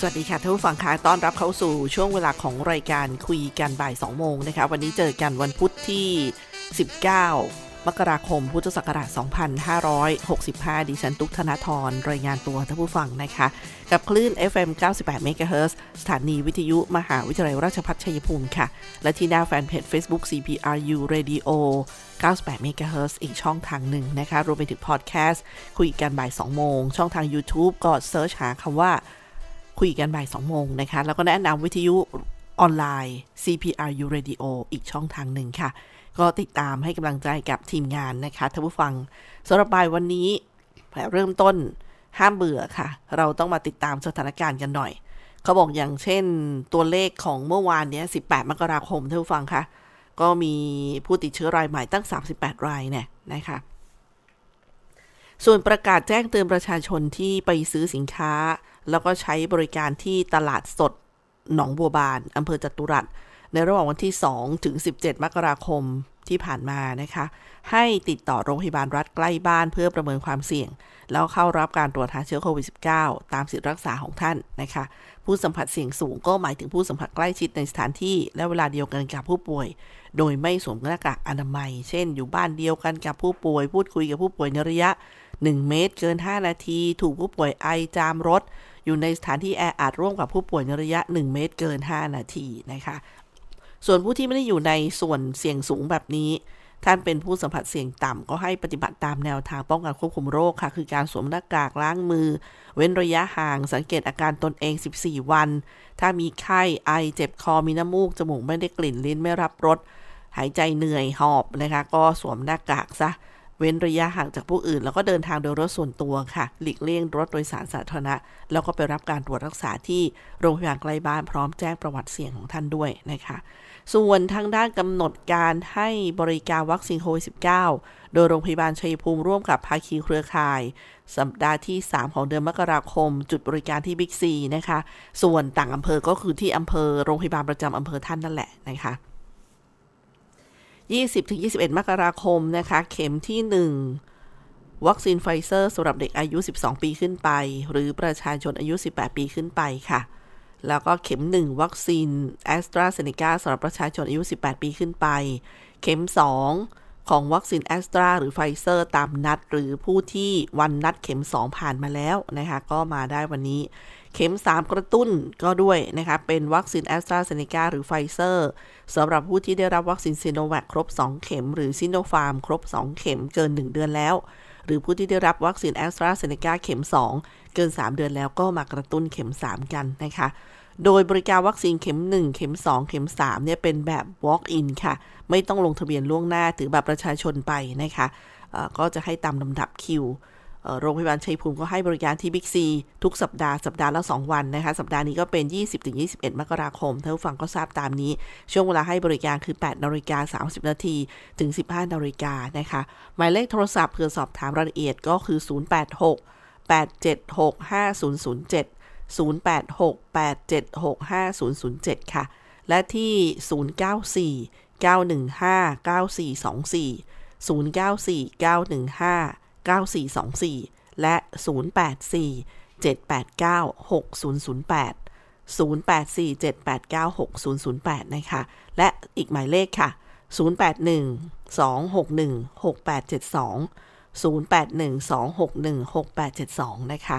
สวัสดีค่ะท่านผู้ฟังคะต้อนรับเข้าสู่ช่วงเวลาของรายการคุยกันบ่าย 2 โมงนะคะ วันนี้เจอกันวันพุธที่ 19 มกราคม พุทธศักราช 2565 ดิฉันตุกธนาธรรายงานตัวท่านผู้ฟังนะคะ กับคลื่น FM 98 MHz สถานีวิทยุมหาวิทยาลัยราชภัฏชัยภูมิค่ะ และที่หน้าแฟนเพจ Facebook CPRU Radio 98 MHz อีกช่องทางหนึ่งนะคะ รวมไปถึงพอดแคสต์คุยกันบ่าย 2 โมง ช่องทาง YouTube ก็เซิร์ชหาคำว่า คุยกันบ่าย2โมงนะคะ แล้วก็แนะนำวิทยุออนไลน์ CPRU Radio อีกช่องทางหนึ่งค่ะ ก็ติดตามให้กำลังใจกับทีมงานนะคะท่านผู้ฟังสำหรับบ่ายวันนี้เริ่มต้นห้ามเบื่อค่ะ เราต้องมาติดตามสถานการณ์กันหน่อย เขาบอกอย่างเช่นตัวเลขของเมื่อวานเนี้ย 18 มกราคมท่านผู้ฟังคะก็มีผู้ติดเชื้อรายใหม่ตั้ง 38 รายเนี่ยนะคะ ส่วนประกาศแจ้งเตือนประชาชนที่ไปซื้อสินค้า แล้วก็ใช้บริการที่ตลาดสดหนองบัวบานอำเภอจตุรัสในระหว่างวันที่ 2 ถึง 17 มกราคมที่ผ่านมานะคะ ให้ติดต่อโรงพยาบาลรัฐใกล้บ้านเพื่อประเมินความเสี่ยง แล้วเข้ารับการตรวจหาเชื้อโควิด -19 ตามสิทธิรักษาของท่านนะคะ ผู้สัมผัสเสี่ยงสูงก็หมายถึงผู้สัมผัสใกล้ชิดในสถานที่ และเวลาเดียวกันกับผู้ป่วย โดยไม่สวมหน้ากากอนามัย เช่น อยู่บ้านเดียวกันกับผู้ป่วย พูดคุยกับผู้ป่วยในระยะ 1 เมตรเกิน 5 นาที ถูกผู้ป่วยไอจามรถ อยู่ในสถานที่แออัดร่วมกับผู้ป่วยในระยะ 1 เมตรเกิน 5 นาทีนะคะ ส่วนผู้ที่ไม่ได้อยู่ในส่วนเสี่ยงสูงแบบนี้ ท่านเป็นผู้สัมผัสเสี่ยงต่ำก็ให้ปฏิบัติตามแนวทางป้องกันควบคุมโรคค่ะ คือการสวมหน้ากากล้างมือ เว้นระยะห่าง สังเกตอาการตนเอง 14 วัน ถ้ามีไข้ไอเจ็บคอมีน้ำมูกจมูกไม่ได้กลิ่นลิ้นไม่รับรสหายใจเหนื่อยหอบนะคะ ก็สวมหน้ากากซะ เว้นระยะห่างจากผู้อื่น แล้วก็เดินทางโดยรถส่วนตัวค่ะ หลีกเลี่ยงรถโดยสารสาธารณะ แล้วก็ไปรับการตรวจรักษาที่โรงพยาบาลใกล้บ้านพร้อมแจ้งประวัติเสี่ยงของท่านด้วยนะคะ ส่วนทางด้านกำหนดการให้บริการวัคซีนโควิด -19 โดยโรงพยาบาลชัยภูมิร่วมกับภาคีเครือข่าย สัปดาห์ที่ 3 ของเดือนมกราคม จุดบริการที่บิ๊กซีนะคะ ส่วนต่างอำเภอก็คือที่อำเภอโรงพยาบาลประจำอำเภอท่านนั่นแหละนะคะ 20-21 มกราคมนะคะ เข็มที่ 1 วัคซีนไฟเซอร์สำหรับเด็กอายุ 12 ปีขึ้นไป หรือประชาชนอายุ 18 ปีขึ้นไปค่ะ แล้วก็เข็ม 1 วัคซีนแอสตราเซเนกาสำหรับประชาชนอายุ 18 ปีขึ้นไป เข็ม 2 ของวัคซีนแอสตราหรือไฟเซอร์ตามนัด หรือผู้ที่วันนัดเข็ม 2 ผ่านมาแล้วนะคะ ก็มาได้วันนี้ เข็ม 3 กระตุ้นก็ด้วยนะคะเป็นวัคซีนแอสตราเซเนกาหรือไฟเซอร์สำหรับผู้ที่ได้รับวัคซีนซีโนแวคครบ 2 เข็ม หรือซิโนฟาร์มครบ 2 เข็มเกิน 1 เดือนแล้ว หรือผู้ที่ได้รับวัคซีนแอสตราเซเนกาเข็ม 2 เกิน 3 เดือนแล้วก็มากระตุ้นเข็ม 3 กันนะคะโดยบริการวัคซีนเข็ม 1 เข็ม 2 เข็ม 3 เนี่ยเป็นแบบ walk-in ค่ะ ไม่ต้องลงทะเบียนล่วงหน้าถือบัตรประชาชนไปนะคะก็จะให้ตามลำดับคิว โรงพยาบาลชัยภูมิก็ให้บริการที่บิ๊กซีทุกสัปดาห์สัปดาห์ละ 2 วันนะคะ สัปดาห์นี้ก็เป็น 20-21 มกราคมท่านผู้ฟังก็ทราบตามนี้ ช่วงเวลาให้บริการคือ 8นาฬิกา30 นาทีถึง 15นาฬิกานะคะ หมายเลขโทรศัพท์เพื่อสอบถามรายละเอียดก็คือ 086 876 5007 0868765007 ค่ะ และที่ 094 915 9424 094 915 9424 และ 084 789 6008 084 789 6008 นะคะ และอีกหมายเลขค่ะ 081 261 6872 0812616872 นะคะ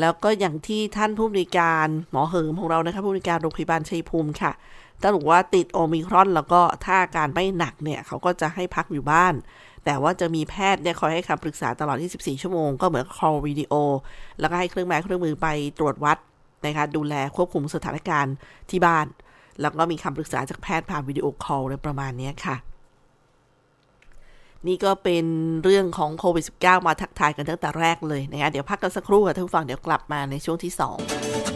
แล้วก็อย่างที่ท่านผู้บริการหมอเหิมของเรานะคะผู้บริการโรงพยาบาลชัยภูมิค่ะ ถ้าบอกว่าติดโอมิครอน แล้วก็ถ้าอาการไม่หนักเนี่ยเขาก็จะให้พักอยู่บ้าน แต่ว่าจะมีแพทย์เนี่ยคอยให้คำปรึกษาตลอด 24 ชั่วโมง ก็เหมือน call วิดีโอ แล้วก็ให้เครื่องไม้เครื่องมือไปตรวจวัดนะคะดูแลควบคุมสถานการณ์ที่บ้าน แล้วก็มีคำปรึกษาจากแพทย์ผ่านวิดีโอคอลอะไรประมาณนี้ค่ะนี่ก็เป็นเรื่องของโควิด -19 มาทักทายกันตั้งแต่แรกเลยนะคะเดี๋ยวพักกันสักครู่ค่ะท่านผู้ฟังเดี๋ยวกลับมาในช่วงที่ 2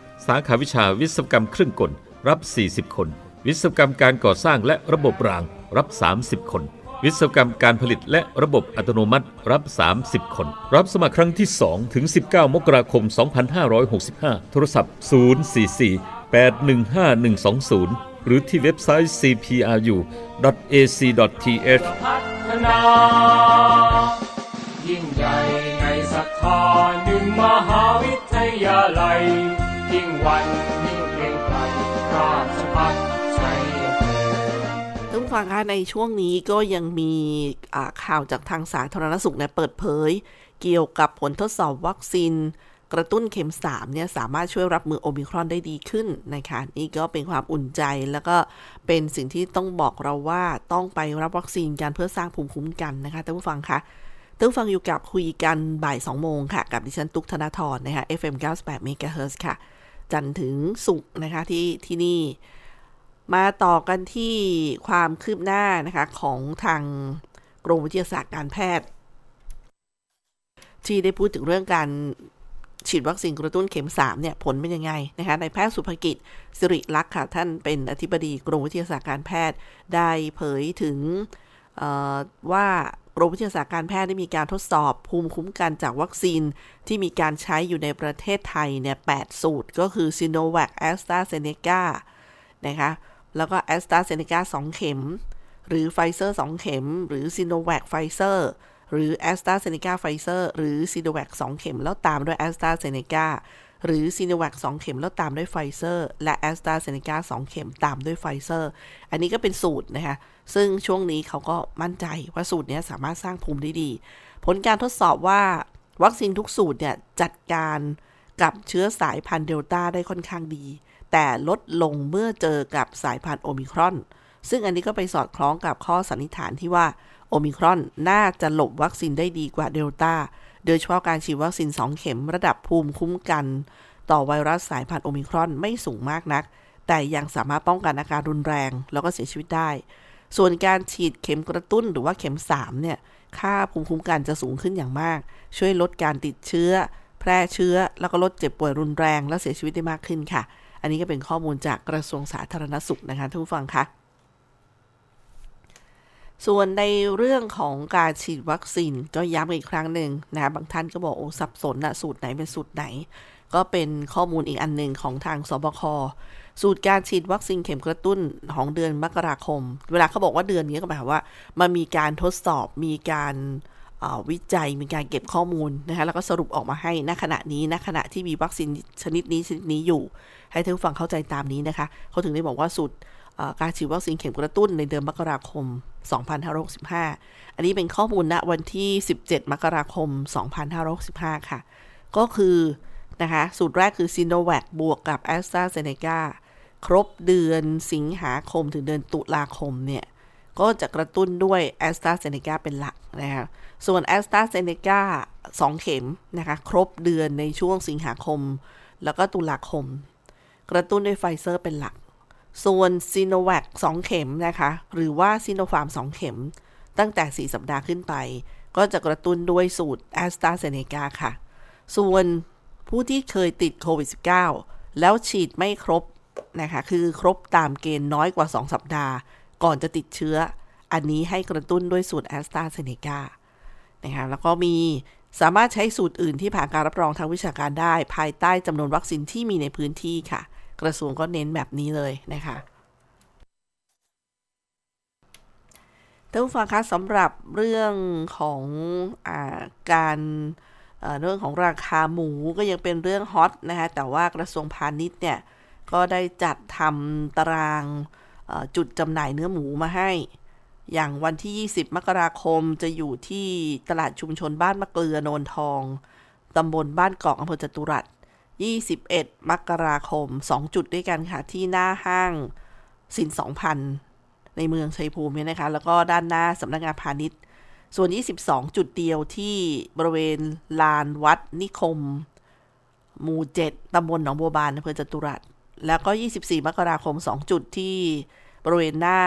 สาขาวิชาวิศวกรรมเครื่องกลรับ 40 คน วิศวกรรมการก่อสร้างและระบบรางรับ 30 คน วิศวกรรมการผลิตและระบบอัตโนมัติรับ 30 คน รับสมัครครั้งที่ 2 ถึง 19 มกราคม 2565 โทรศัพท์ 044 815 120 หรือที่เว็บไซต์ cpru.ac.th พัฒนายิ่งใหญ่ในศรัทธาหนึ่งมหาวิทยาลัย วันยิ่งเกรียงไกรราชพัฒชัยท่านผู้ฟังคะในช่วงนี้ก็ยังมีข่าวจากทางสาธารณสุขเนี่ยเปิดเผย เกี่ยวกับผลทดสอบวัคซีนกระตุ้นเข็ม3เนี่ยสามารถช่วยรับมือโอมิครอนได้ดีขึ้นนะคะนี่ก็เป็นความอุ่นใจแล้วก็เป็นสิ่งที่ต้องบอกเราว่าต้องไปรับวัคซีนกันเพื่อสร้างภูมิคุ้มกันนะคะท่านผู้ฟังคะท่านผู้ฟังอยู่กับคุยกันบ่าย 2 โมงค่ะ กับดิฉันตุ๊กธนาธรนะคะ FM 98 MHz ค่ะ จันทร์ถึงศุกร์นะคะที่ที่นี่ มาต่อกันที่ความคืบหน้านะคะของทางกรมวิทยาศาสตร์การแพทย์ ที่ได้พูดถึงเรื่องการฉีดวัคซีนกระตุ้นเข็ม 3 เนี่ย ผลเป็นยังไงนะคะในแพทย์สุภกิจสิริลักษ์ค่ะ ท่านเป็นอธิบดีกรมวิทยาศาสตร์การแพทย์ได้เผยถึงว่า กรมวิทยาศาสตร์การแพทย์ได้มีการทดสอบภูมิคุ้มกันจากวัคซีน ที่มีการใช้อยู่ในประเทศไทยเนี่ย8สูตร ก็คือ s i n o v a c a s t r a z e ซ e c a นะคะ แล้วก็ a s t r a z e ซ e c a 2เข็ม หรือ Pfizer 2เข็ม หรือ s i n o v a c Pfizer หรือ a s t r a z e ซ e c a Pfizer หรือ s i n o v a c 2เข็ม แล้วตามด้วย a s t r a z e ซ e c a หรือ s i n o v a c 2เข็มแล้วตามด้วย Pfizer และ a s t r a z e ซ e c a 2เข็มตามด้วย Pfizer อันนี้ก็เป็นสูตรนะคะ ซึ่งช่วงนี้เขาก็มั่นใจว่าสูตรนี้สามารถสร้างภูมิได้ดี ผลการทดสอบว่าวัคซีนทุกสูตรเนี่ยจัดการกับเชื้อสายพันธุ์เดลต้าได้ค่อนข้างดี แต่ลดลงเมื่อเจอกับสายพันธุ์โอมิครอน ซึ่งอันนี้ก็ไปสอดคล้องกับข้อสันนิษฐานที่ว่าโอมิครอนน่าจะหลบวัคซีนได้ดีกว่าเดลต้า โดยเฉพาะการฉีดวัคซีน2เข็มระดับภูมิคุ้มกัน ต่อไวรัสสายพันธุ์โอมิครอนไม่สูงมากนัก แต่ยังสามารถป้องกันอาการรุนแรง แล้วก็เสียชีวิตได้ ส่วนการฉีดเข็มกระตุ้นหรือว่าเข็ม3เนี่ยค่าภูมิคุ้มกันจะสูงขึ้นอย่างมาก ช่วยลดการติดเชื้อ แพร่เชื้อ แล้วก็ลดเจ็บป่วยรุนแรง และเสียชีวิตได้มากขึ้นค่ะ อันนี้ก็เป็นข้อมูลจากกระทรวงสาธารณสุขนะคะทุกฟังคะ ส่วนในเรื่องของการฉีดวัคซีนก็ย้ำอีกครั้งหนึ่งนะบางท่านก็บอกโอ้สับสนนะสูตรไหนเป็นสูตรไหน ก็เป็นข้อมูลอีกอันหนึ่งของทางสบคสูตรการฉีดวัคซีนเข็มกระตุ้นของเดือนมกราคม เวลาเขาบอกว่าเดือนนี้ก็หมายความว่ามันมีการทดสอบมีการวิจัยมีการเก็บข้อมูลนะคะแล้วก็สรุปออกมาให้ณขณะนี้ณขณะที่มีวัคซีนชนิดนี้ชนิดนี้อยู่ ให้ท่านผู้ฟังเข้าใจตามนี้นะคะเขาถึงได้บอกว่าสูตร การฉีดวัคซีนเข็มกระตุ้นในเดือนมกราคม 2565 อันนี้เป็นข้อมูลณวันที่ 17 มกราคม 2565 ค่ะ ก็คือนะคะสูตรแรกคือซีโนแวคบวกกับแอสตราเซเนกาครบเดือนสิงหาคมถึงเดือนตุลาคมเนี่ย ก็จะกระตุ้นด้วยแอสตราเซเนกาเป็นหลักนะคะส่วนแอสตราเซเนกา2เข็มนะคะครบเดือนในช่วงสิงหาคม แล้วก็ตุลาคม กระตุ้นด้วยไฟเซอร์เป็นหลัก ส่วนซีโนแวค2เข็มนะคะ หรือว่าซีโนฟาร์ม 2 เข็ม ตั้งแต่ 4 สัปดาห์ขึ้นไป ก็จะกระตุ้นด้วยสูตรแอสตราเซเนกาค่ะ ส่วนผู้ที่เคยติดโควิด -19 แล้วฉีดไม่ครบนะคะ คือครบตามเกณฑ์น้อยกว่า 2 สัปดาห์ ก่อนจะติดเชื้อ อันนี้ให้กระตุ้นด้วยสูตรแอสตราเซเนกานะคะแล้วก็มีสามารถใช้สูตรอื่นที่ผ่านการรับรองทางวิชาการได้ ภายใต้จำนวนวัคซีนที่มีในพื้นที่ค่ะ กระทรวงก็เน้นแบบนี้เลยนะคะท่านผู้ฟังคะสำหรับเรื่องของอาการเรื่องของราคาหมูก็ยังเป็นเรื่องฮอตนะคะแต่ว่ากระทรวงพาณิชย์เนี่ย ก็ได้จัดทำตารางจุดจำหน่ายเนื้อหมูมาให้ อย่างวันที่ 20 มกราคมจะอยู่ที่ตลาดชุมชนบ้านมะเกลือโนนทองตำบลบ้านเกาะอำเภอจตุรัส 21 มกราคม 2 จุดด้วยกันค่ะ ที่หน้าห้างสิน2,000 ในเมืองชัยภูมิเนี่ยนะคะ แล้วก็ด้านหน้าสำนักงานพาณิชย์ ส่วน 22 จุดเดียวที่บริเวณลานวัดนิคม หมู่ 7ตำบลหนองบัวบานอำเภอจตุรัส แล้วก็ 24 มกราคม 2 จุดที่บริเวณหน้า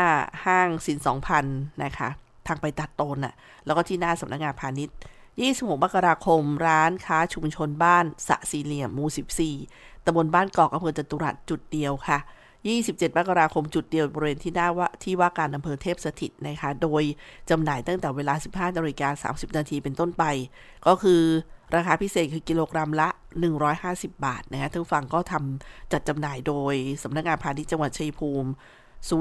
ห้างสิน2,000 นะคะ ทางไปตัดโตนน่ะ แล้วก็ที่หน้าสำนักงานพาณิชย์ 26 มกราคม ร้านค้าชุมชนบ้านสะสี่เหลี่ยมหมู่ 14ตำบลบ้านกอกอำเภอจตุรัสจุดเดียวค่ะ 27 มกราคมจุดเดียวบริเวณที่หน้าว่าที่ว่าการอำเภอเทพสถิตนะคะ โดยจำหน่ายตั้งแต่เวลา 15นาฬิกา30 นาทีเป็นต้นไป ก็คือราคาพิเศษคือกิโลกรัมละ 150 บาทนะคะท่านฟังก็ทำจัดจำหน่ายโดยสำนักงานพาณิชย์จังหวัดชัยภูมิ 044-816928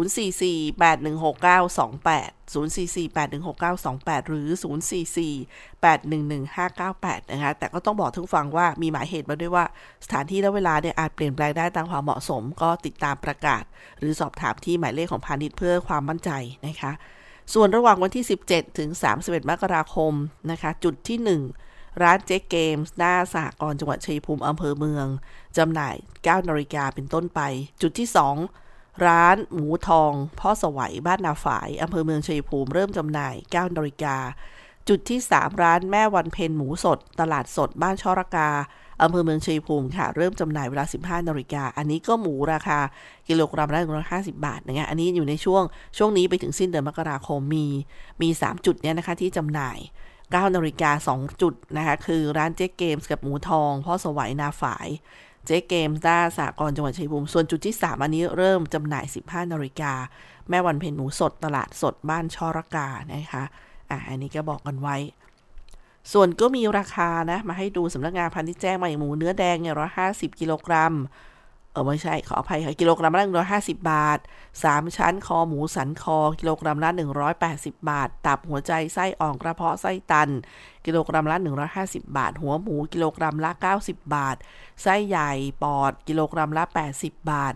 044-816928 หรือ 044-811-598 นะคะ แต่ก็ต้องบอกทุกฟังว่ามีหมายเหตุมาด้วยว่า สถานที่และเวลาเนี่ยอาจเปลี่ยนแปลงได้ตามความเหมาะสม ก็ติดตามประกาศ หรือสอบถามที่หมายเลขของพาณิชย์เพื่อความมั่นใจนะคะ ส่วนระหว่างวันที่ 17 ถึง 31 มกราคมนะคะ จุดที่ 1ร้านเจ๊เกมส์หน้าสหกรจังหวัดชัยภูมิอำเภอเมือง จำหน่าย 9นาฬิกาเป็นต้นไป จุดที่ 2 ร้านหมูทอง พ่อสวัยบ้านนาฝายอำเภอเมืองชัยภูมิเริ่มจำหน่าย9นาฬิกา จุดที่ 3 ร้านแม่วันเพนหมูสด ตลาดสดบ้านช่อรกาอำเภอเมืองชัยภูมิค่ะ เริ่มจำหน่ายเวลา 15นาฬิกา อันนี้ก็หมูราคา กิโลกรัมละ150 บาทนะะอันนี้อยู่ในช่วงช่วงนี้ไปถึงสิ้นเดือนมกราคมมีมี 3 จุดเนี่ยนะคะที่จำหน่าย9นาฬิกา2จุดนะคะคือร้านเจ๊เกมส์กับหมูทอง พ่อสวัยนาฝาย เจ๊เกมส์ด้าสากรจังหวัดชัยภูมิ ส่วนจุดที่ 3 อันนี้เริ่มจำหน่าย 15 นาฬิกา แม่วันเพ็ญหมูสดตลาดสดบ้านชอรกา นะคะ อะ อันนี้ก็บอกกันไว้ ส่วนก็มีราคานะ มาให้ดูสำนักงานพันธุ์ที่แจ้งมาอย่างหมูเนื้อแดงเนี่ยร้อยห้าสิบกิโลกรัม เออไม่ใช่ขออภัยค่ะ กิโลกรัมละหนึ่งร้อยห้าสิบบาทสามชั้นคอหมูสันคอ กิโลกรัมละหนึ่งร้อยแปดสิบบาท ตับหัวใจไส้อ่อนกระเพาะไส้ตัน กิโลกรัมละหนึ่งร้อยห้าสิบบาท หัวหมูกิโลกรัมละเก้าสิบบาท ไส้ใหญ่ปอด กิโลกรัมละแปดสิบบาท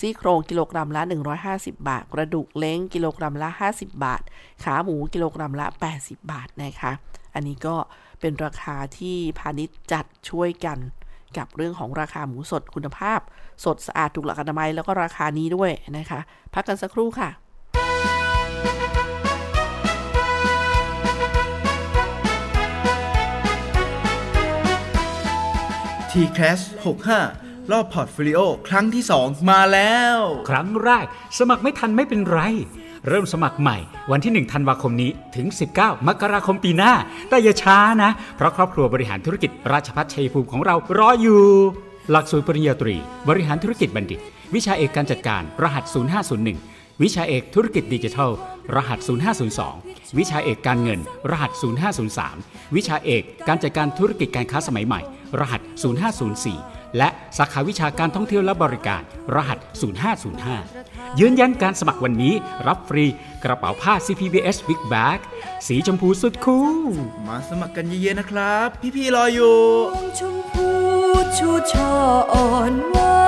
ซี่โครงกิโลกรัมละ 150 บาท กระดูกเล้งกิโลกรัมละ 50 บาท ขาหมูกิโลกรัมละ 80 บาทนะคะ อันนี้ก็เป็นราคาที่พาณิชย์จัดช่วยกันกับเรื่องของราคาหมูสดคุณภาพ สดสะอาดถูกหลักอนามัยแล้วก็ราคานี้ด้วยนะคะ พักกันสักครู่ค่ะTCAS 65 รอบ portfolio ครั้งที่ 2 มาแล้ว ครั้งแรก สมัครไม่ทันไม่เป็นไร เริ่มสมัครใหม่ วันที่ 1 ธันวาคมนี้ถึง 19 มกราคมปีหน้า แต่อย่าช้านะ เพราะครอบครัวบริหารธุรกิจราชภัฏชัยภูมิของเรารออยู่ หลักสูตรปริญญาตรี บริหารธุรกิจบัณฑิต วิชาเอกการจัดการ รหัส 0501 วิชาเอกธุรกิจดิจิทัล รหัส 0502 วิชาเอกการเงิน รหัส 0503 วิชาเอกการจัดการธุรกิจการค้าสมัยใหม่ รหัส 0504 และสาขาวิชาการท่องเที่ยวและบริการ รหัส 0505 ยืนยันการสมัครวันนี้รับฟรีกระเป๋าผ้า CPBS Big Bag สีชมพูสุดคูลมาสมัครกันเยอะๆนะครับ พี่ๆรออยู่ดวง ชูช่ออ่อนหวา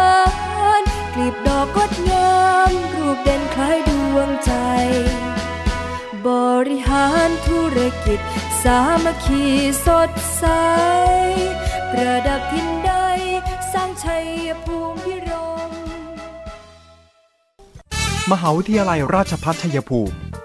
นกลีบดอกงดงามรูปเด่นคล้ายดวงใจ บริหารธุรกิจ สามัคคีสดใส ประดับทินใด สร้างชัยภูมิพิรม มหาวิทยาลัยราชภัฏชัยภูมิ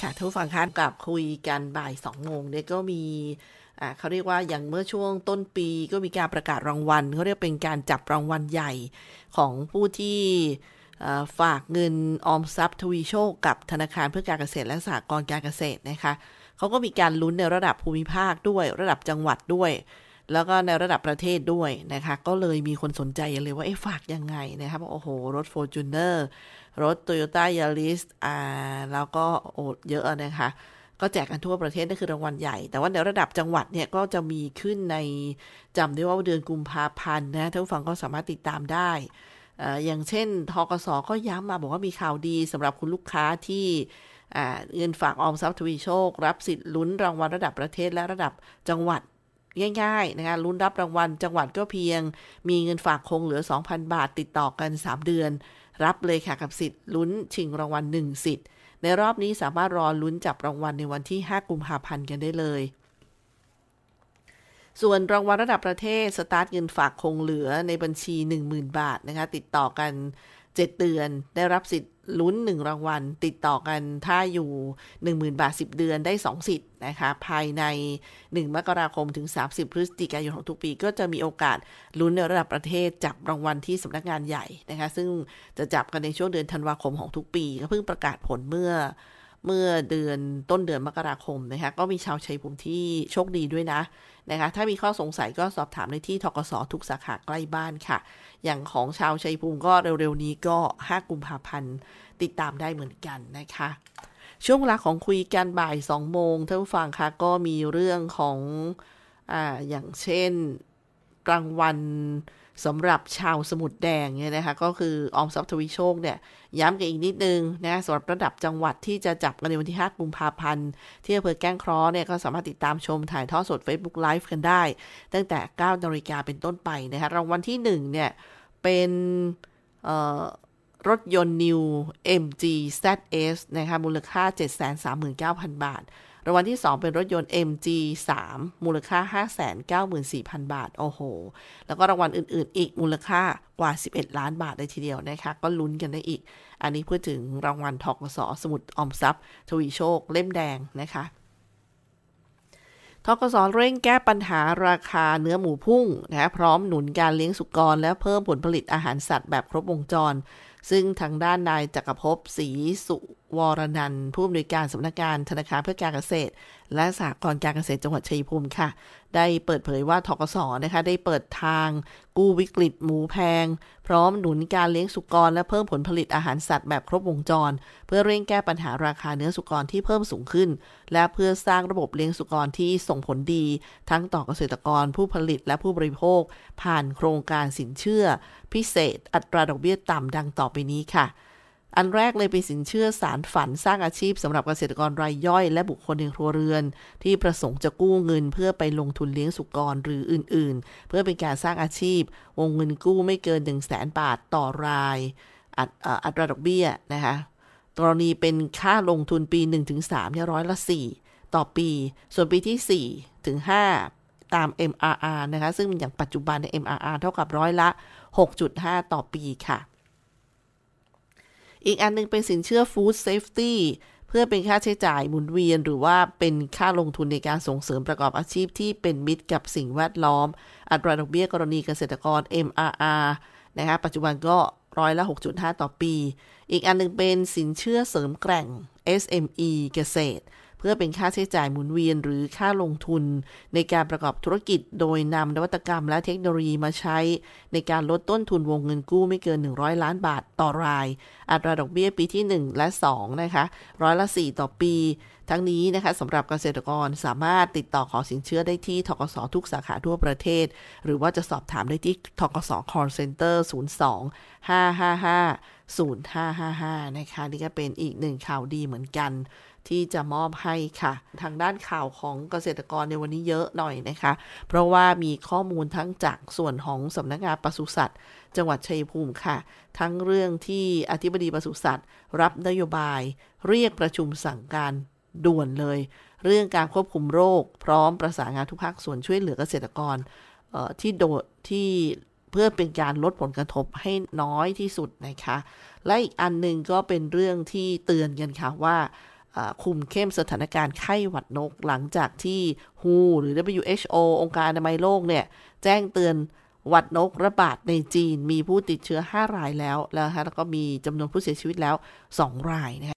ค่ะทุกฝั่งคะกับคุยกันบ่ายสองโมงเนี่ยก็มีอ่าเขาเรียกว่าอย่างเมื่อช่วงต้นปีก็มีการประกาศรางวัลเขาเรียกเป็นการจับรางวัลใหญ่ของผู้ที่ฝากเงินออมทรัพย์ทวีโชคกับธนาคารเพื่อการเกษตรและสหกรณ์การเกษตรนะคะเขาก็มีการลุ้นในระดับภูมิภาคด้วย ระดับจังหวัดด้วย แล้วก็ในระดับประเทศด้วยนะคะ ก็เลยมีคนสนใจเลยว่าเอ๊ะฝากยังไงนะคะบอกโอ้โหรถ f o r t u n e r รถ Toyota Yaris อ่าแล้วก็โอเยอะนะคะก็แจกกันทั่วประเทศนั่นคือรางวัลใหญ่ แต่ว่าในระดับจังหวัดเนี่ยก็จะมีขึ้นในจำได้ว่าเดือนกุมภาพันธ์นะท่านผู้ฟังก็สามารถติดตามได้อ่ออย่างเช่นทกสก็ย้ำมาบอกว่ามีข่าวดีสำหรับคุณลูกค้าที่อ่าเงินฝากออมทรัพย์ทวีโชค รับสิทธิ์ลุ้นรางวัลระดับประเทศและระดับจังหวัดง่ายๆนะคะลุ้นรับรางวัลจังหวัดก็เพียง มีเงินฝากคงเหลือ 2,000 บาทติดต่อกัน 3 เดือน รับเลยค่ะกับสิทธิ์ลุ้นชิงรางวัล1สิทธิ์ ในรอบนี้สามารถรอลุ้นจับรางวัลในวันที่ 5 กุมภาพันธ์กันได้เลย ส่วนรางวัลระดับประเทศสตาร์ทเงินฝากคงเหลือในบัญชี 10,000 บาทนะคะติดต่อกัน 7 เดือน ได้รับสิทธิ์ลุ้น 1 รางวัล ติดต่อกันถ้าอยู่ 10,000 บาท 10 เดือนได้ 2 สิทธิ์นะคะ ภายใน 1 มกราคมถึง 30 พฤศจิกายนของทุกปี ก็จะมีโอกาสลุ้นในระดับประเทศจับรางวัลที่สำนักงานใหญ่นะคะ ซึ่งจะจับกันในช่วงเดือนธันวาคมของทุกปี ก็เพิ่งประกาศผลเมื่อเมื่อเดือนต้นเดือนมกราคมนะคะก็มีชาวชัยภูมิที่โชคดีด้วยนะ นะคะ ถ้ามีข้อสงสัยก็สอบถามในที่ทกสทุกสาขาใกล้บ้านค่ะ อย่างของชาวชัยภูมิก็เร็วๆนี้ก็ 5 กุมภาพันธ์ ติดตามได้เหมือนกันนะคะ ช่วงเวลาของคุยกันบ่าย 2 โมงท่านผู้ฟังคะก็มีเรื่องของอ่าอย่างเช่นกลางวัน สำหรับชาวสมุทรแดงเนี่ยนะคะ ก็คือออมทรัพย์ทวีโชคเนี่ย ย้ำกันอีกนิดนึงนะสำหรับระดับจังหวัดที่จะจับกันในวันที่ 5 กุมภาพันธ์ ที่อำเภอแก้งเคราะห์เนี่ย ก็สามารถติดตามชมถ่ายทอดสด Facebook Live กันได้ ตั้งแต่9นาฬิกาเป็นต้นไปนะคะรางวัลที่ 1 เนี่ย เป็นรถยนต์ New MG ZS นะคะมูลค่า 739,000 บาท รางวัลที่ 2 เป็นรถยนต์ MG 3 มูลค่า 594,000 บาท โอ้โห แล้วก็รางวัลอื่น ๆ อีกมูลค่ากว่า 11 ล้านบาทเลยทีเดียวนะคะ ก็ลุ้นกันได้อีก อันนี้พูดถึงรางวัลทกสสมุดออมทรัพย์ ทวีโชค เล่มแดงนะคะทกสเร่งแก้ปัญหาราคาเนื้อหมูพุ่งนะพร้อมหนุนการเลี้ยงสุกร และเพิ่มผลผลิตอาหารสัตว์แบบครบวงจร ซึ่งทางด้านนายจักรภพศรีสุวรนันท์ผู้อำนวยการสำนักงานธนาคารเพื่อการเกษตร และสหกรณ์การเกษตรจังหวัดชัยภูมิค่ะ ได้เปิดเผยว่าทกสนะคะได้เปิดทาง กู้วิกฤตหมูแพง พร้อมหนุนการเลี้ยงสุกร และเพิ่มผลผลิตอาหารสัตว์แบบครบวงจร เพื่อเร่งแก้ปัญหาราคาเนื้อสุกรที่เพิ่มสูงขึ้น และเพื่อสร้างระบบเลี้ยงสุกรที่ส่งผลดี ทั้งต่อเกษตรกรผู้ผลิตและผู้บริโภค ผ่านโครงการสินเชื่อ พิเศษอัตราดอกเบี้ยต่ำดังต่อไปนี้ค่ะ อันแรกเลยเป็นสินเชื่อสารฝันสร้างอาชีพสำหรับเกษตรกรรายย่อย และบุคคลในครัวเรือน ที่ประสงค์จะกู้เงินเพื่อไปลงทุนเลี้ยงสุกรหรืออื่น ๆ เพื่อเป็นการสร้างอาชีพ วงเงินกู้ไม่เกิน 1 0 0 0 0แสนบาทต่อรายอัตอ่ออัตราดอกเบี้ยนะคะกรณีเป็นค่าลงทุนปี 1-3เนี่ยร้อยละ 4 ต่อปี ส่วนปีที่ 4 ถึง 5 ตาม MRR นะคะ ซึ่งอย่างปัจจุบันใน MRR เท่ากับร้อยละ 6.5 ต่อปีค่ะ อีกอันหนึงเป็นสินเชื่อ Food Safety เพื่อเป็นค่าใช้จ่ายหมุนเวียน หรือว่าเป็นค่าลงทุนในการส่งเสริมประกอบอาชีพที่เป็นมิตรกับสิ่งแวดล้อม อัตราดอกเบี้ยกรณีเกษตรกร MRR นะคะปัจจุบันก็ร้อยละ 6.5 ต่อปี อีกอันหนึงเป็นสินเชื่อเสริมแกร่ง SME เกษตร พื่อเป็นค่าใช้จ่ายหมุนเวียนหรือค่าลงทุน ในการประกอบธุรกิจโดยนำนวัตกรรมและเทคโนโลยีมาใช้ ในการลดต้นทุนวงเงินกู้ไม่เกิน 100 ล้านบาทต่อราย อัตราดอกเบี้ยปีที่ 1 และ 2 นะคะ ร้อยละ 4 ต่อปี ทั้งนี้นะคะสำหรับเกษตรกรสามารถติดต่อขอสินเชื่อได้ที่ทกสทุกสาขาทั่วประเทศ หรือว่าจะสอบถามได้ที่ทกส call center 02 555 0555 นะคะ นี่ก็เป็นอีกหนึ่งข่าวดีเหมือนกัน ที่จะมอบให้ค่ะ ทางด้านข่าวของเกษตรกรในวันนี้เยอะหน่อยนะคะ เพราะว่ามีข้อมูลทั้งจากส่วนของสำนักงานปศุสัตว์ จังหวัดชัยภูมิค่ะ ทั้งเรื่องที่อธิบดีปศุสัตว์ รับนโยบาย เรียกประชุมสั่งการด่วนเลย เรื่องการควบคุมโรค พร้อมประสานงานทุกภาคส่วนช่วยเหลือเกษตรกรที่โดดที่เพื่อเป็นการลดผลกระทบให้น้อยที่สุดนะคะ และอีกอันหนึ่งก็เป็นเรื่องที่เตือนกันค่ะว่า คุมเข้มสถานการณ์ไข้หวัดนกหลังจากที่ WHO หรือ WHO องค์การอนามัยโลกเนี่ย แจ้งเตือนหวัดนกระบาดในจีนมีผู้ติดเชื้อ 5 รายแล้วแล้วฮะแล้วก็มีจำนวนผู้เสียชีวิตแล้ว 2 รายนะฮะ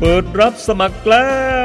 เปิดรับสมัครแล้ว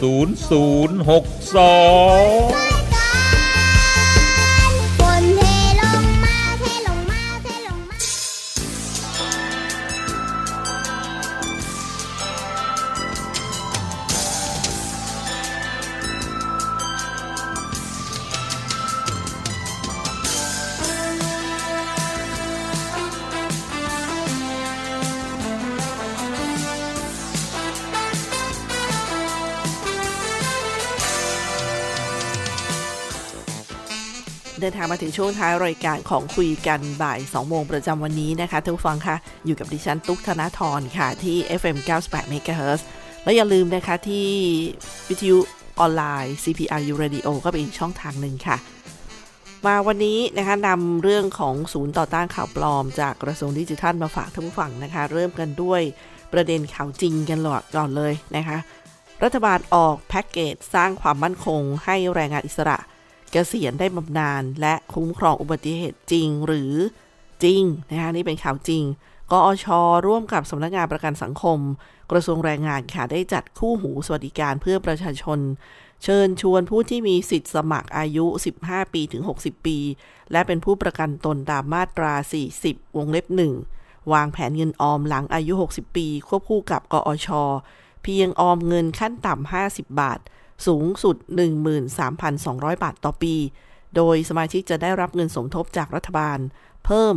0062างมาถึงช่วงท้ายรายการของคุยกันบ่าย 2 โมงประจำวันนี้นะคะท่านผู้ฟังค่ะ อยู่กับดิฉันตุ๊กธนาธรค่ะ ที่ FM 98 MHz และอย่าลืมนะคะที่วิทยุออนไลน์ CPRU Radio ก็เป็นอีกช่องทางหนึ่งค่ะ มาวันนี้นะคะนำเรื่องของศูนย์ต่อต้านข่าวปลอม จากกระทรวงดิจิทัลมาฝากท่านผู้ฟังนะคะ เริ่มกันด้วยประเด็นข่าวจริงกันหลอดก่อนเลยนะคะ รัฐบาลออกแพ็กเกจสร้างความมั่นคงให้แรงงานอิสระ เกษียณได้บำนาญและคุ้มครองอุบัติเหตุจริงหรือจริงนะคะนี่เป็นข่าวจริงกอชร่วมกับสำนักงานประกันสังคม กระทรวงแรงงานค่ะได้จัดคู่หูสวัสดิการเพื่อประชาชน เชิญชวนผู้ที่มีสิทธิ์สมัครอายุ 15 ปีถึง 60 ปี และเป็นผู้ประกันตนตามมาตรา 40 วงเล็บ 1 วางแผนเงินออมหลังอายุ 60 ปี ควบคู่กับกอช เพียงออมเงินขั้นต่ำ 50 บาท สูงสุด 13,200 บาทต่อปี โดยสมาชิกจะได้รับเงินสมทบจากรัฐบาล เพิ่ม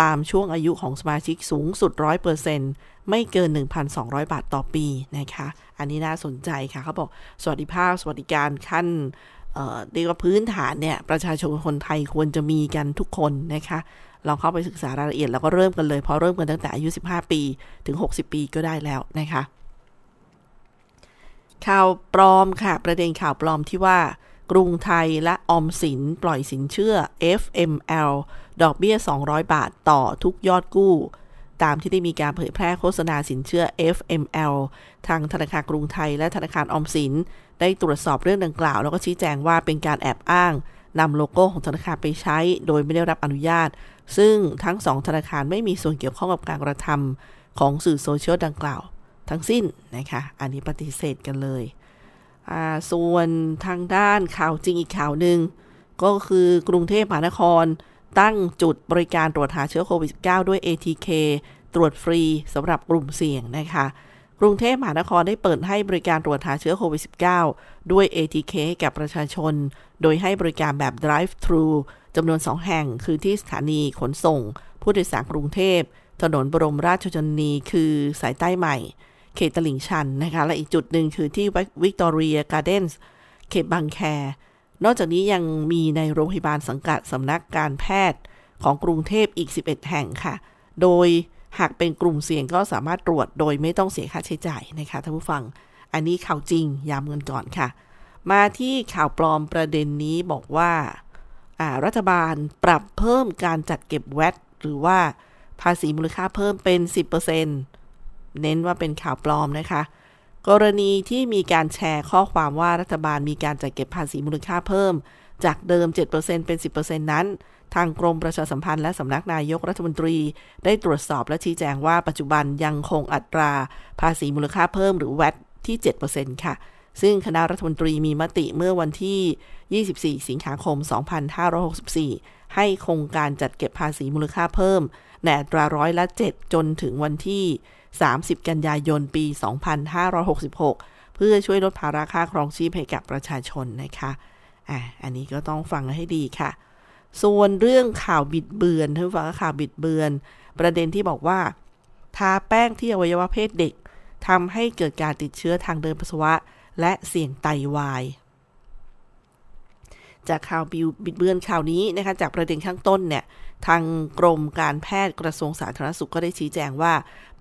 ตามช่วงอายุของสมาชิกสูงสุด 100%ไม่เกิน 1,200 บาทต่อปีนะคะ อันนี้น่าสนใจค่ะเขาบอกสวัสดิภาพ สวัสดิการขั้นเรียกว่าพื้นฐานเนี่ย ประชาชนคนไทยควรจะมีกันทุกคนนะคะ ลองเข้าไปศึกษารายละเอียดแล้วก็เริ่มกันเลยเพราะเริ่มกันตั้งแต่อายุ 15 ปีถึง 60 ปีก็ได้แล้วนะคะ ข่าวปลอมค่ะ ประเด็นข่าวปลอมที่ว่ากรุงไทยและออมสินปล่อยสินเชื่อ FML ดอกเบี้ย 200 บาทต่อทุกยอดกู้ ตามที่ได้มีการเผยแพร่โฆษณาสินเชื่อ FML ทางธนาคารกรุงไทยและธนาคารออมสิน ได้ตรวจสอบเรื่องดังกล่าว แล้วก็ชี้แจงว่าเป็นการแอบอ้างนำโลโก้ของธนาคารไปใช้ โดยไม่ได้รับอนุญาต ซึ่งทั้งสองธนาคารไม่มีส่วนเกี่ยวข้องกับการกระทำของสื่อโซเชียลดังกล่าว ทั้งสิ้นนะคะ อันนี้ปฏิเสธกันเลย ส่วนทางด้านข่าวจริงอีกข่าวหนึ่งก็คือกรุงเทพมหานคร ตั้งจุดบริการตรวจหาเชื้อโควิด -19 ด้วย ATK ตรวจฟรีสำหรับกลุ่มเสี่ยงนะคะ กรุงเทพมหานครได้เปิดให้บริการตรวจหาเชื้อโควิด -19 ด้วย ATK กับประชาชน โดยให้บริการแบบ drive thru จำนวน 2 แห่งคือที่สถานีขนส่ง ผู้โดยสารกรุงเทพ ถนนบรมราชชนนี คือสายใต้ใหม่ เขตตลิ่งชันนะคะ และอีกจุดหนึ่งคือที่วิกตอเรียการ์เดนส์เขตบางแคนอกจากนี้ยังมีในโรงพยาบาลสังกัดสำนักการแพทย์ของกรุงเทพอีก 11 แห่งค่ะ โดยหากเป็นกลุ่มเสี่ยงก็สามารถตรวจโดยไม่ต้องเสียค่าใช้จ่ายนะคะท่านผู้ฟัง อันนี้ข่าวจริงย้ำกันก่อนค่ะ มาที่ข่าวปลอมประเด็นนี้บอกว่ารัฐบาลปรับเพิ่มการจัดเก็บแวตหรือว่าภาษีมูลค่าเพิ่มเป็น 10% เน้นว่าเป็นข่าวปลอมนะคะ กรณีที่มีการแชร์ข้อความว่ารัฐบาลมีการจัดเก็บภาษีมูลค่าเพิ่ม จากเดิม 7%เป็น 10%นั้น ทางกรมประชาสัมพันธ์และสำนักนายกรัฐมนตรี ได้ตรวจสอบและชี้แจงว่าปัจจุบันยังคงอัตรา ภาษีมูลค่าเพิ่มหรือแวตที่ 7%ค่ะซึ่งคณะรัฐมนตรีมีมติเมื่อวันที่ 24 สิงหาคม 2564 ให้คงการจัดเก็บภาษีมูลค่าเพิ่มในอัตราร้อยละ 7 จนถึงวันที่ 30 กันยายนปี 2566 เพื่อช่วยลดภาระค่าครองชีพให้กับประชาชนนะคะอะอันนี้ก็ต้องฟังให้ดีค่ะ ส่วนเรื่องข่าวบิดเบือนท่านฟังข่าวบิดเบือน ประเด็นที่บอกว่าทาแป้งที่อวัยวะเพศเด็กทำให้เกิดการติดเชื้อทางเดินปัสสาวะ และเสี่ยงไตาวาย จากข่าวบิดเบือนข่าวนี้นะคะจากประเด็นข้างต้นเนี่ยทางกรมการแพทย์กระทรวงสาธารณสุขก็ได้ชี้แจงว่า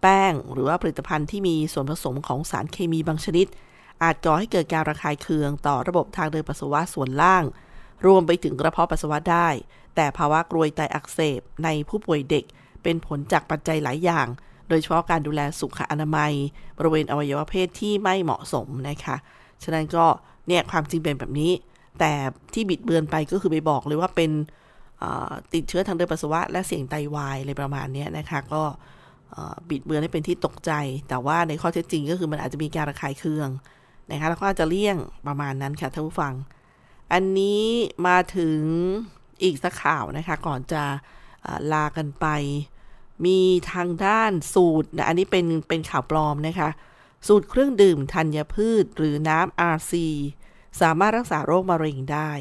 แป้งหรือว่าผลิตภัณฑ์ที่มีส่วนผสมของสารเคมีบางชนิด อาจก่อให้เกิดการระคายเคืองต่อระบบทางเดินปัสสาวะส่วนล่าง รวมไปถึงกระเพาะปัสสาวะได้ แต่ภาวะกรวยไตอักเสบในผู้ป่วยเด็ก เป็นผลจากปัจจัยหลายอย่าง โดยเฉพาะการดูแลสุขอนามัย บริเวณอวัยวะเพศที่ไม่เหมาะสมนะคะฉะนั้นก็เนี่ยความจริงเป็นแบบนี้ แต่ที่บิดเบือนไปก็คือไปบอกเลยว่าเป็นติดเชื้อทางเดินปัสสาวะ และเสี่ยงไตาวายอะไรประมาณนี้นะคะ ก็บิดเบือนให้เป็นที่ตกใจ แต่ว่าในข้อเท็จจริงก็คือมันอาจจะมีการระคายเคืองนะคะแล้วก็อาจจะเลี่ยงประมาณนั้นค่ะท่านผู้ฟัง อันนี้มาถึงอีกสักข่าวนะคะ ก่อนจะลากันไป มีทางด้านสูตรนะอันนี้เป็นเป็นข่าวปลอมนะคะ สูตรเครื่องดื่มธัญพืช หรือน้ำ RC สามารถรักษาโรคมะเร็งได้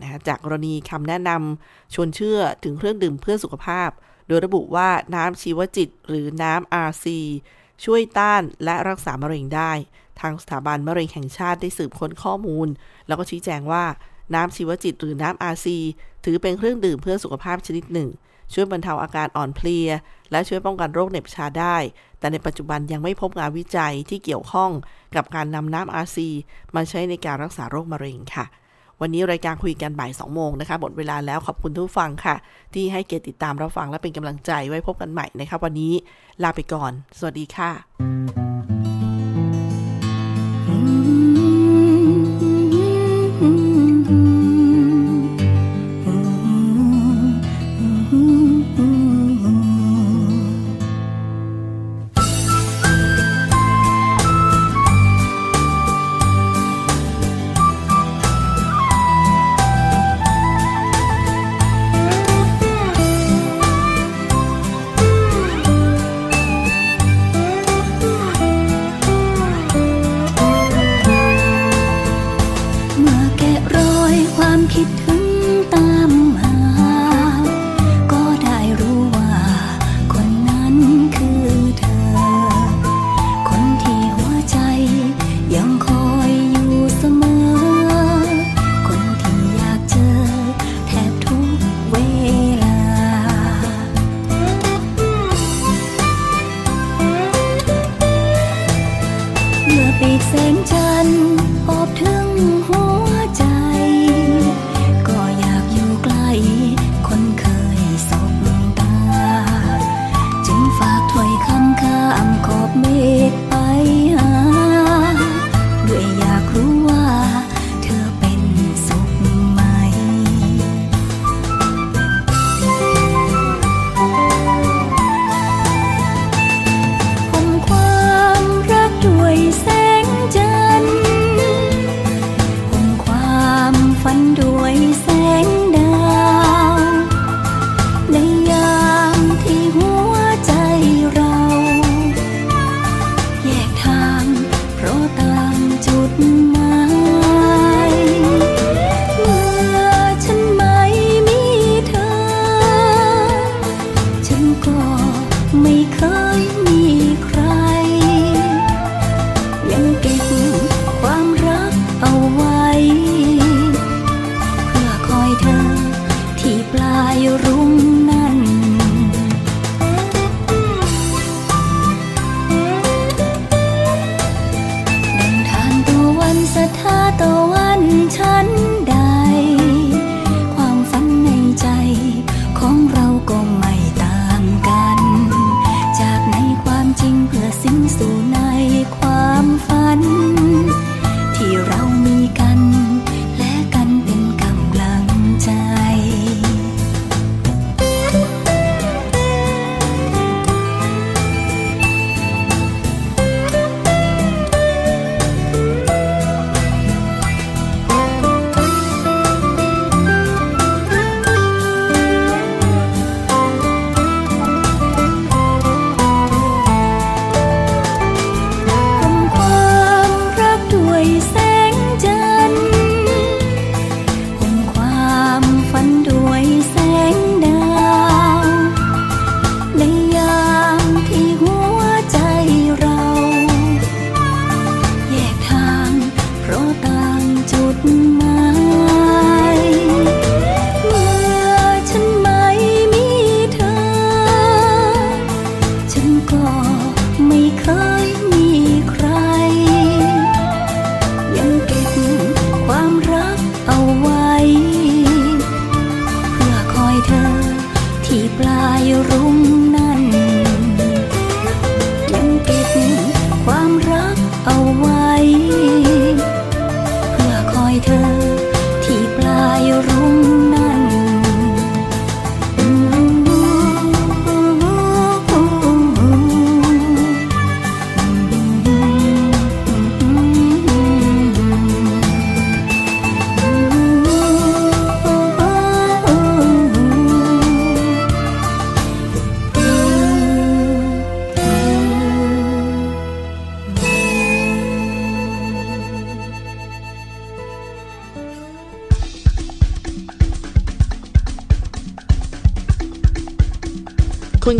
นะจากกรณีคำแนะนำชวนเชื่อถึงเครื่องดื่มเพื่อสุขภาพ โดยระบุว่าน้ำชีวจิต หรือน้ำ RC ช่วยต้านและรักษามะเร็งได้ ทางสถาบันมะเร็งแห่งชาติได้สืบค้นข้อมูล แล้วก็ชี้แจงว่าน้ำชีวจิต หรือน้ำอาซีถือเป็นเครื่องดื่มเพื่อสุขภาพชนิดหนึ่ง ช่วยบรรเทาอาการอ่อนเพลีย และช่วยป้องกันโรคเหน็บชาได้ แต่ในปัจจุบันยังไม่พบงานวิจัยที่เกี่ยวข้องกับการนำน้ำอาซีมาใช้ในการรักษาโรคมะเร็งค่ะ วันนี้รายการคุยกันบ่าย2โมงนะคะหมดเวลาแล้วขอบคุณทุกฟังค่ะ ที่ให้เกียรติติดตามรับฟังและเป็นกำลังใจไว้พบกันใหม่นะคะวันนี้ลาไปก่อน สวัสดีค่ะ